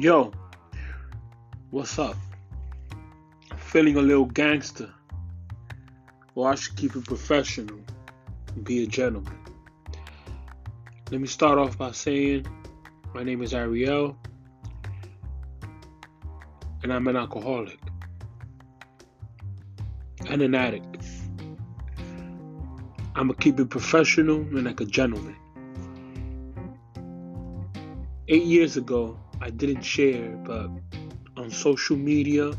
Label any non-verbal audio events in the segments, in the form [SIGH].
Yo, what's up? Feeling a little gangster. Well, I should keep it professional and be a gentleman. Let me start off by saying my name is Ariel and I'm an alcoholic and an addict. I'm gonna keep it professional and like a gentleman. Eight years ago, I didn't share, but on social media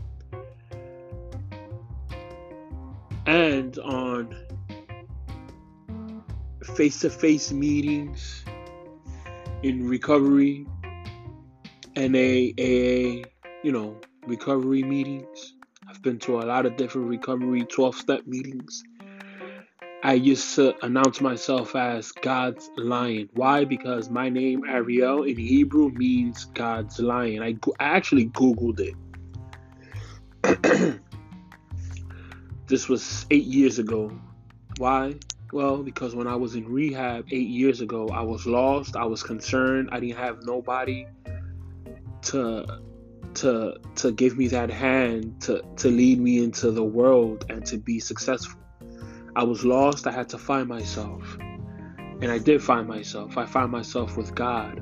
and on face to face meetings in recovery, AA, you know, recovery meetings. I've been to a lot of different recovery 12 step meetings. I used to announce myself as God's lion. Why? Because my name Ariel in Hebrew means God's lion. I, I actually Googled it. [CLEARS THROAT] this was eight years ago. Why? Well, because when I was in rehab eight years ago, I was lost. I was concerned. I didn't have nobody to to to give me that hand to to lead me into the world and to be successful. I was lost. I had to find myself. And I did find myself. I found myself with God.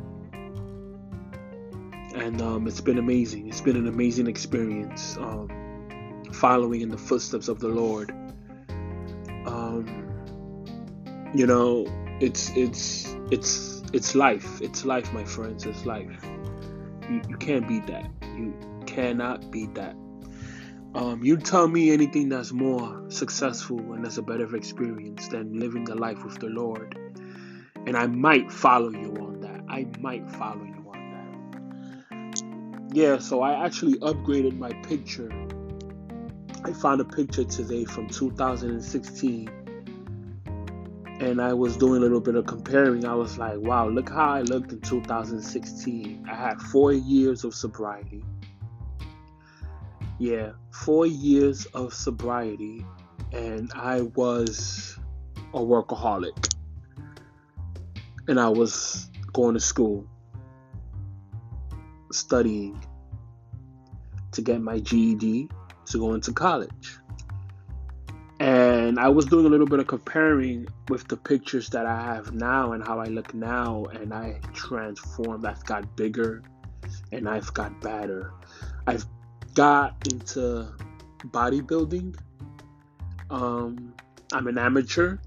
And um, it's been amazing. It's been an amazing experience um, following in the footsteps of the Lord. Um, you know, it's it's it's it's life. It's life, my friends. It's life. You, you can't beat that. You cannot beat that. Um, you tell me anything that's more successful and that's a better experience than living the life with the Lord. And I might follow you on that. I might follow you on that. Yeah, so I actually upgraded my picture. I found a picture today from 2016. And I was doing a little bit of comparing. I was like, wow, look how I looked in 2016. I had four years of sobriety yeah, four years of sobriety, and I was a workaholic. And I was going to school, studying to get my GED to go into college. And I was doing a little bit of comparing with the pictures that I have now and how I look now, and I transformed. I've got bigger and I've got better. I've got into bodybuilding. Um, I'm an amateur,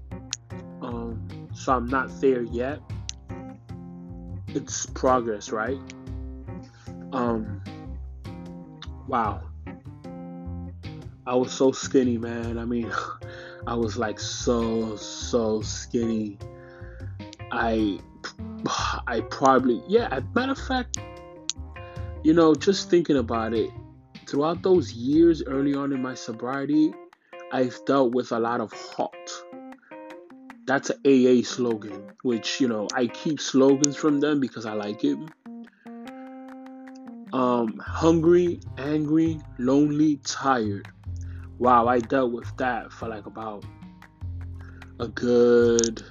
um, so I'm not there yet. It's progress, right? Um, wow. I was so skinny, man. I mean, [LAUGHS] I was like so so skinny. I [SIGHS] I probably yeah. Matter of fact, you know, just thinking about it, throughout those years early on in my sobriety, I've dealt with a lot of halt. That's an AA slogan, which, you know, I keep slogans from them because I like it. Um, hungry, angry, lonely, tired. Wow, I dealt with that for like about a good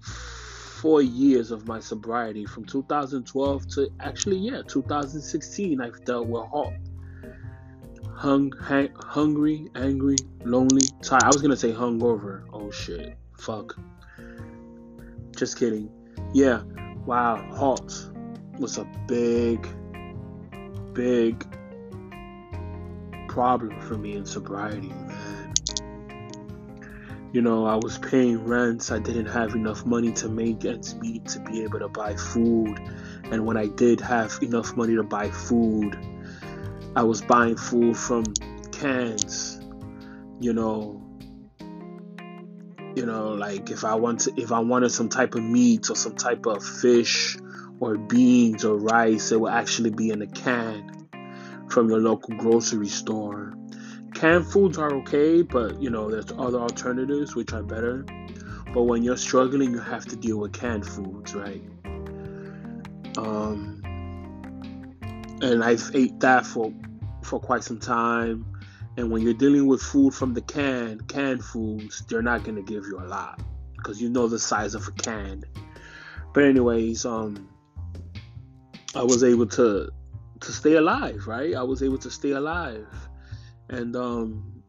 four years of my sobriety from 2012 to actually, yeah, 2016. I've dealt with halt hung, hang, hungry, angry, lonely, tired. I was gonna say hungover. Oh shit, fuck. Just kidding. Yeah, wow. Halt was a big, big problem for me in sobriety, man. You know, I was paying rents. I didn't have enough money to make ends meet to be able to buy food. And when I did have enough money to buy food, I was buying food from cans, you know. You know, like if I want to, if I wanted some type of meat or some type of fish or beans or rice, it will actually be in a can from your local grocery store. Canned foods are okay, but you know, there's other alternatives which are better. But when you're struggling, you have to deal with canned foods, right? Um, and I've ate that for for quite some time. And when you're dealing with food from the can, canned foods, they're not gonna give you a lot because you know the size of a can. But anyways, um, I was able to to stay alive, right? I was able to stay alive and um,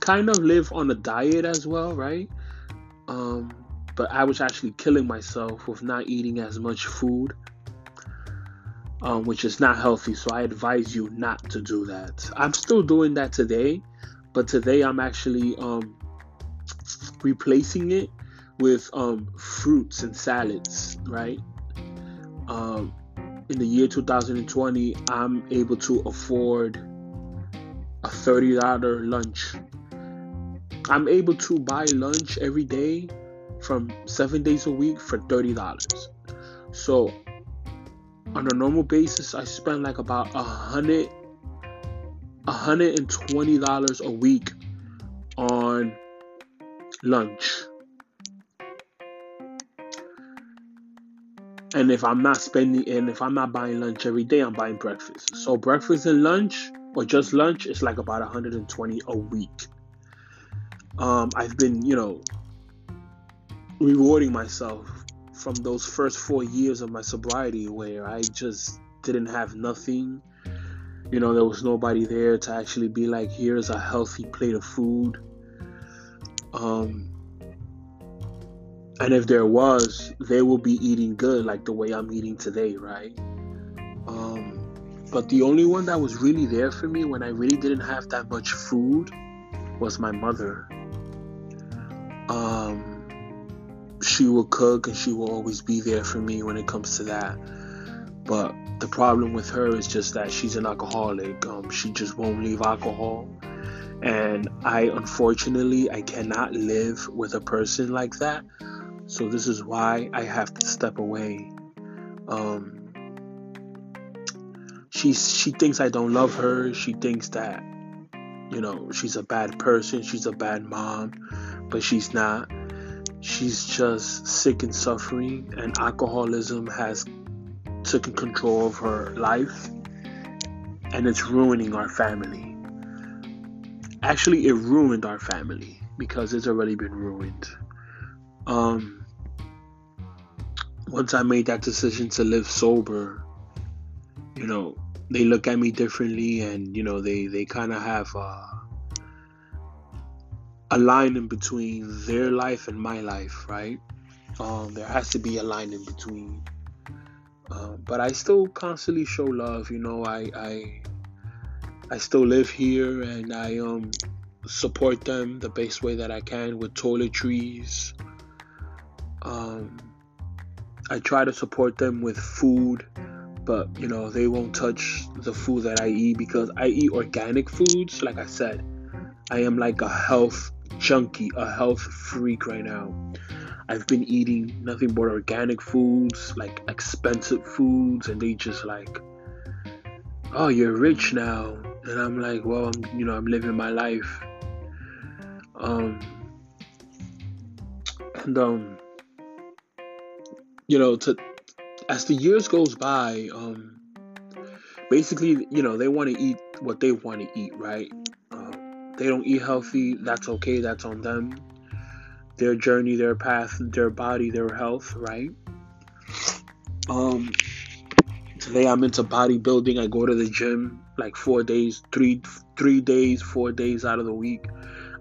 kind of live on a diet as well, right? Um, but I was actually killing myself with not eating as much food, um, which is not healthy. So I advise you not to do that. I'm still doing that today, but today I'm actually um, replacing it with um, fruits and salads, right? Um, in the year 2020, I'm able to afford a $30 lunch. I'm able to buy lunch every day from seven days a week for $30. So on a normal basis, I spend like about a hundred a $120 a week on lunch. And if I'm not spending and if I'm not buying lunch every day, I'm buying breakfast. So breakfast and lunch or just lunch is like about 120 a week. Um, I've been, you know, rewarding myself from those first four years of my sobriety where I just didn't have nothing. You know, there was nobody there to actually be like, here's a healthy plate of food. Um, and if there was, they will be eating good like the way I'm eating today, right? Um, but the only one that was really there for me when I really didn't have that much food was my mother. Um, she will cook and she will always be there for me when it comes to that. But the problem with her is just that she's an alcoholic. Um, she just won't leave alcohol and I unfortunately I cannot live with a person like that. So this is why I have to step away. Um, she's she thinks I don't love her. She thinks that you know she's a bad person. She's a bad mom, but she's not. She's just sick and suffering, and alcoholism has taken control of her life, and it's ruining our family actually it ruined our family because it's already been ruined. Um, once I made that decision to live sober, you know, they look at me differently, and you know, they they kind of have uh, a line in between their life and my life, right? Um, there has to be a line in between. Uh, but I still constantly show love. You know, I I I still live here and I um support them the best way that I can with toiletries. Um, I try to support them with food, but you know they won't touch the food that I eat because I eat organic foods. Like I said, I am like a health junkie, a health freak right now. I've been eating nothing but organic foods, like expensive foods, and they just like, oh, you're rich now and I'm like, well, I'm you know I'm living my life. Um, and um, you know, to as the years goes by, um, basically, you know, they want to eat what they want to eat, right? They don't eat healthy. That's okay. That's on them. Their journey, their path, their body, their health, right? Um, today I'm into bodybuilding. I go to the gym like four days, three three days, four days out of the week.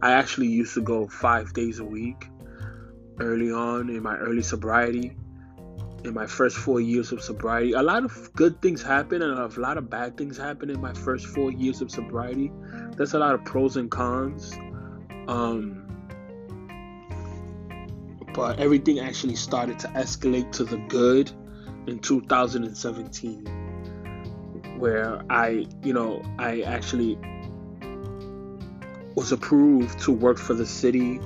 I actually used to go five days a week early on in my early sobriety. In my first four years of sobriety, a lot of good things happen and a lot of bad things happen in my first four years of sobriety. There's a lot of pros and cons. Um, but everything actually started to escalate to the good in 2017 where I, you know, I actually was approved to work for the city.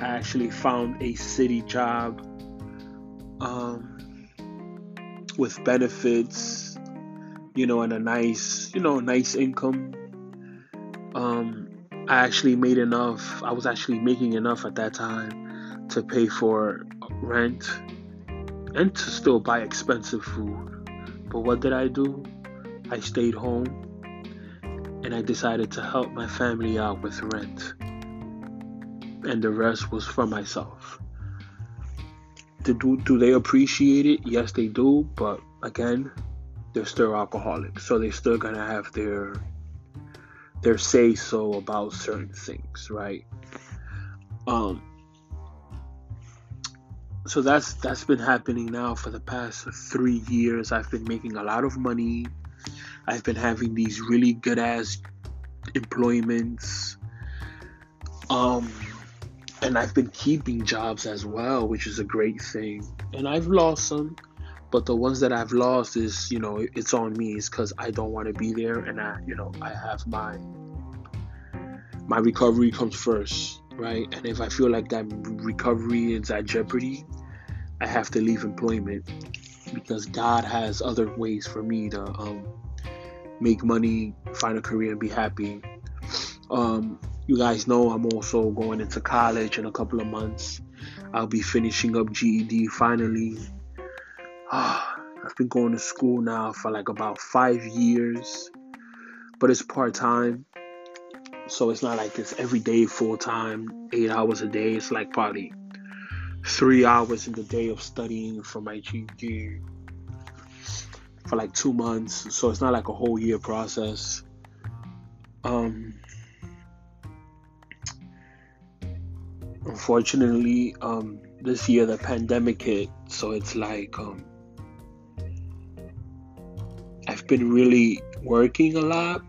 I actually found a city job um, with benefits, you know, and a nice, you know, nice income. Um, I actually made enough. I was actually making enough at that time to pay for rent and to still buy expensive food. But what did I do? I stayed home and I decided to help my family out with rent. And the rest was for myself. Do, do they appreciate it? Yes, they do. But again, they're still alcoholics, so they're still gonna have their their say so about certain things, right? Um, so that's that's been happening now for the past three years. I've been making a lot of money. I've been having these really good ass employments. Um, and I've been keeping jobs as well, which is a great thing. And I've lost some, but the ones that I've lost is, you know, it's on me. It's because I don't want to be there, and I, you know, I have my my recovery comes first, right? And if I feel like that recovery is at jeopardy, I have to leave employment because God has other ways for me to um, make money, find a career, and be happy. Um, you guys know I'm also going into college in a couple of months. I'll be finishing up GED finally. Ah, I've been going to school now for like about five years, but it's part time. So it's not like it's every day full time, eight hours a day. It's like probably three hours in the day of studying for my GED for like two months. So it's not like a whole year process. Um, unfortunately, um, this year the pandemic hit, so it's like um, been really working a lot,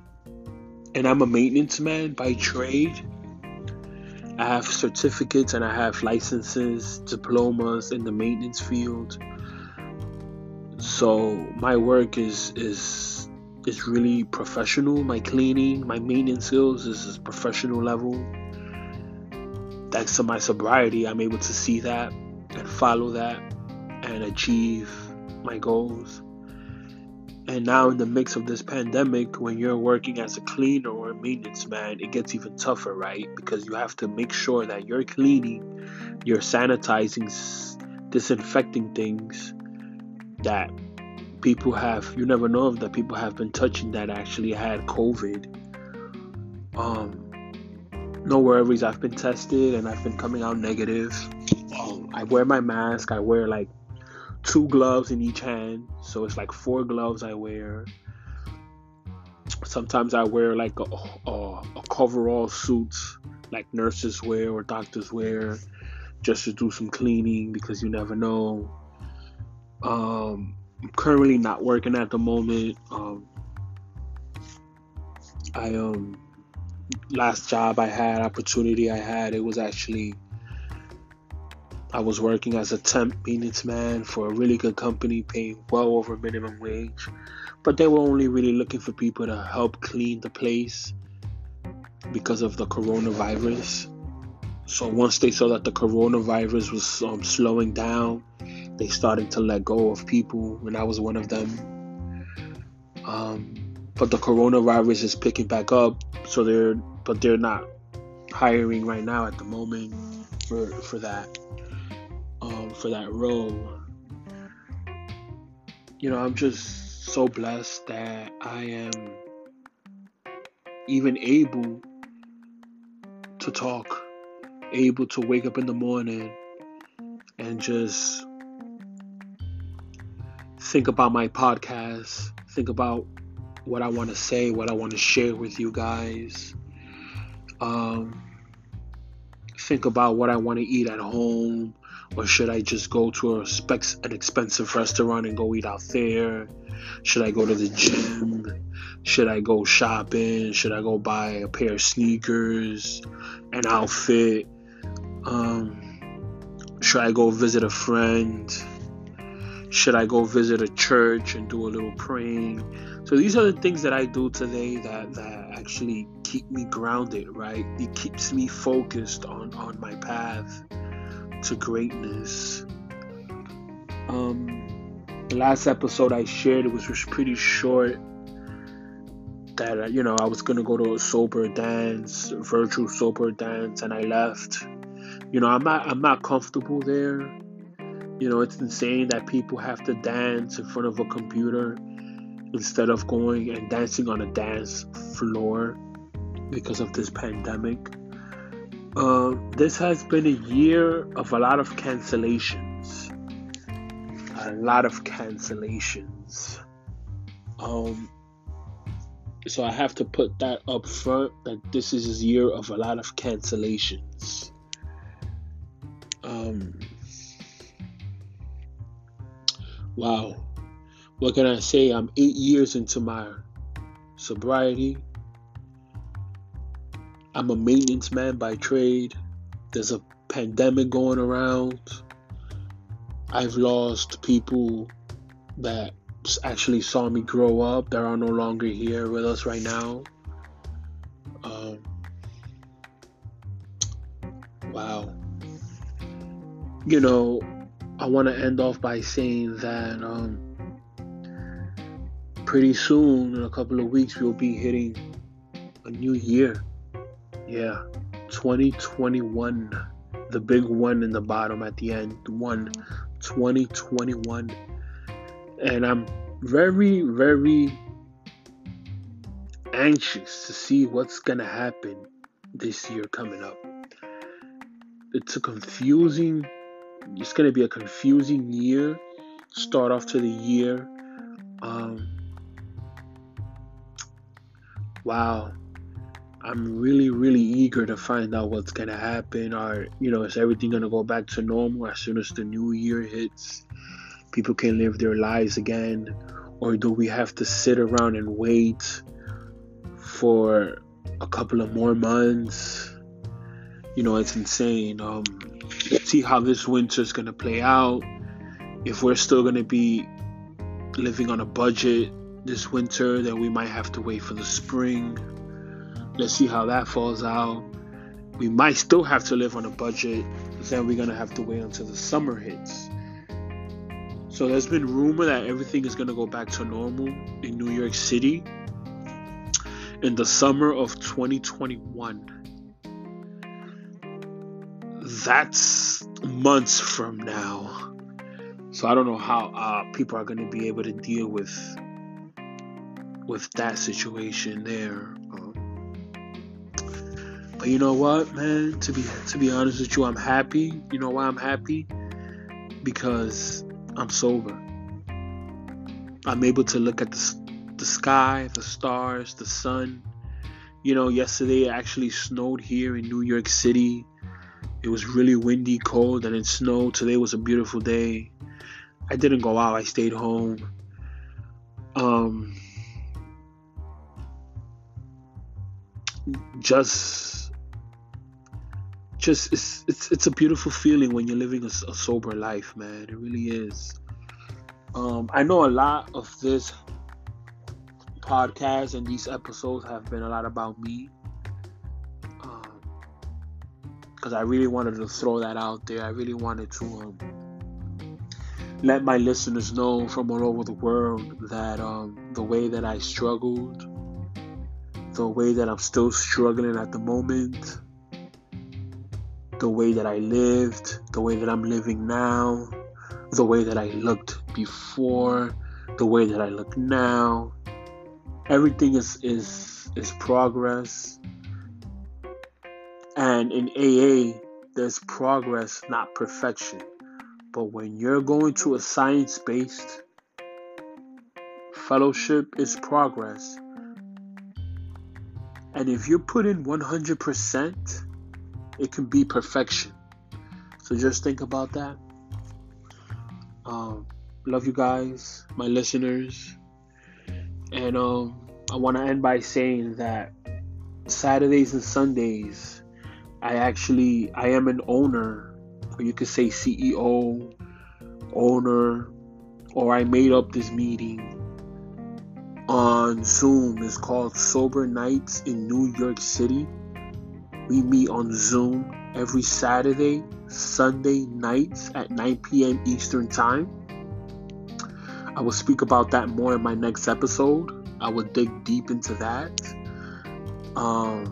and I'm a maintenance man by trade. I have certificates and I have licenses, diplomas in the maintenance field. So my work is is is really professional. My cleaning, my maintenance skills is, is professional level thanks to my sobriety, I'm able to see that and follow that and achieve my goals. And now, in the mix of this pandemic, when you're working as a cleaner or a maintenance man, it gets even tougher, right? Because you have to make sure that you're cleaning, you're sanitizing, disinfecting things that people have. You never know if that people have been touching that actually had COVID. Um, no worries. I've been tested and I've been coming out negative. Um, I wear my mask. I wear like two gloves in each hand, so it's like four gloves I wear. Sometimes I wear like a, a, a coverall suit, like nurses wear or doctors wear, just to do some cleaning because you never know. Um, I'm currently not working at the moment. Um, I um last job I had, opportunity I had, it was actually I was working as a temp maintenance man for a really good company, paying well over minimum wage. But they were only really looking for people to help clean the place because of the coronavirus. So once they saw that the coronavirus was um, slowing down, they started to let go of people, and I was one of them. Um, but the coronavirus is picking back up, so they're but they're not hiring right now at the moment for for that for that role. You know, I'm just so blessed that I am even able to talk, able to wake up in the morning and just think about my podcast, think about what I want to say, what I want to share with you guys um, think about what I want to eat at home, or should I just go to a an expensive restaurant and go eat out there? Should I go to the gym? Should I go shopping? Should I go buy a pair of sneakers, an outfit? Um, should I go visit a friend? Should I go visit a church and do a little praying? So these are the things that I do today that, that actually keep me grounded, right? It keeps me focused on, on my path to greatness. Um, the last episode I shared it was just pretty short. That uh, you know I was gonna go to a sober dance, virtual sober dance, and I left. You know I'm not I'm not comfortable there. You know it's insane that people have to dance in front of a computer instead of going and dancing on a dance floor because of this pandemic. Uh, this has been a year of a lot of cancellations. A lot of cancellations. Um, so I have to put that up front that this is a year of a lot of cancellations. Um, wow, what can I say? I'm eight years into my sobriety. I'm a maintenance man by trade. There's a pandemic going around. I've lost people that actually saw me grow up that are no longer here with us right now. Um, wow. You know, I want to end off by saying that um, pretty soon, in a couple of weeks, we'll be hitting a new year. Yeah, 2021. The big one in the bottom at the end. One, 2021 and I'm very, very anxious to see what's gonna happen this year coming up. It's a confusing, it's gonna be a confusing year. Start off to the year. Um, wow, I'm really, really eager to find out what's gonna happen. Or, you know, is everything gonna go back to normal as soon as the new year hits? people can live their lives again? Or do we have to sit around and wait for a couple of more months? You know, it's insane. Um, see how this winter's gonna play out. If we're still gonna be living on a budget this winter, then we might have to wait for the spring. Let's see how that falls out. We might still have to live on a budget, then we're gonna have to wait until the summer hits. So there's been rumor that everything is to go back to normal in New York City in the summer of 2021. That's months from now. So I don't know how uh, people are going to be able to deal with with that situation there. But you know what, man? To be to be honest with you, I'm happy. You know why I'm happy? Because I'm sober. I'm able to look at the, the sky, the stars, the sun. You know, yesterday it actually snowed here in New York City. It was really windy, cold, and it snowed. Today was a beautiful day. I didn't go out, I stayed home. Um, just just it's it's it's a beautiful feeling when you're living a, a sober life, man. It really is. Um, I know a lot of this podcast and these episodes have been a lot about me, because um, I really wanted to throw that out there. I really wanted to um, let my listeners know from all over the world that um, the way that I struggled, the way that I'm still struggling at the moment the way that I lived, the way that I'm living now, the way that I looked before, the way that I look now. Everything is is is progress. And in AA, there's progress, not perfection. But when you're going to a science based fellowship, is progress. And if you put in 100%, it can be perfection. So just think about that. Um, love you guys, my listeners, and um, I want to end by saying that Saturdays and Sundays, I actually I am an owner, or you could say CEO, owner, or I made up this meeting on Zoom. It's called Sober Nights in New York City. We meet on Zoom every Saturday, Sunday nights at 9 p.m. Eastern Time. I will speak about that more in my next episode. I will dig deep into that. Um,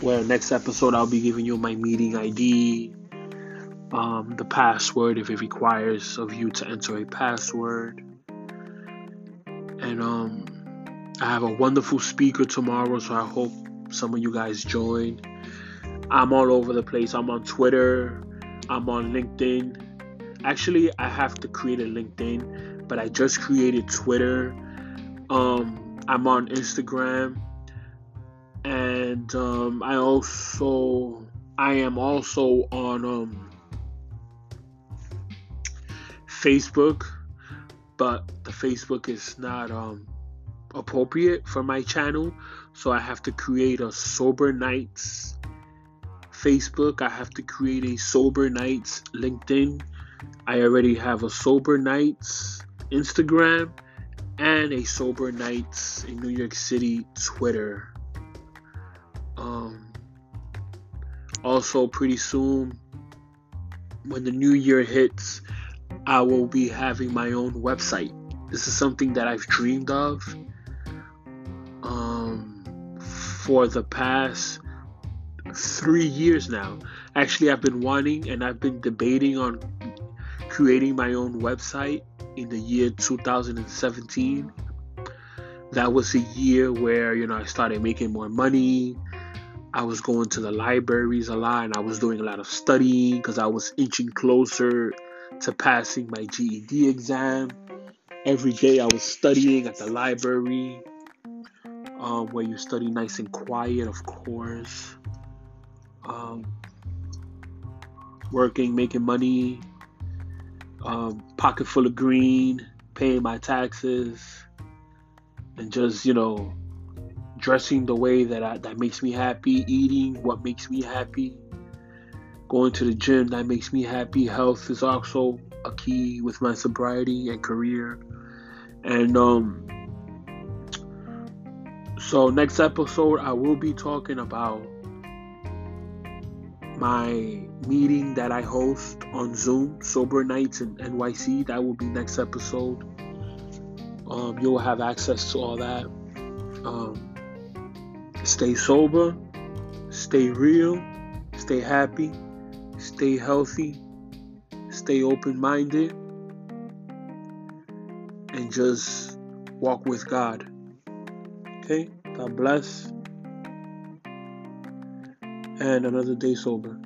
where next episode I'll be giving you my meeting ID, um, the password if it requires of you to enter a password, and um, I have a wonderful speaker tomorrow, so I hope some of you guys joined. I'm all over the place. I'm on Twitter. I'm on LinkedIn. Actually, I have to create a LinkedIn, but I just created Twitter. Um, I'm on Instagram, and um, I also I am also on um, Facebook, but the Facebook is not um, appropriate for my channel, so I have to create a Sober Nights Facebook. I have to create a Sober Nights LinkedIn. I already have a Sober Nights Instagram and a Sober Nights in New York City Twitter. Um, also, pretty soon, when the new year hits, I will be having my own website. This is something that I've dreamed of for the past three years now. Actually, I've been wanting and I've been debating on creating my own website in the year 2017. That was a year where, you know, I started making more money. I was going to the libraries a lot and I was doing a lot of studying because I was inching closer to passing my GED exam. Every day I was studying at the library, um, where you study nice and quiet, of course. Um, working, making money, um, pocket full of green, paying my taxes, and just you know, dressing the way that I, that makes me happy, eating what makes me happy, going to the gym that makes me happy. Health is also a key with my sobriety and career. And um so next episode I will be talking about my meeting that I host on Zoom, Sober Nights in NYC. That will be next episode. Um, you will have access to all that. Um, stay sober, stay real, stay happy, stay healthy, stay open minded, and just walk with God. Okay? God bless. And another day sober.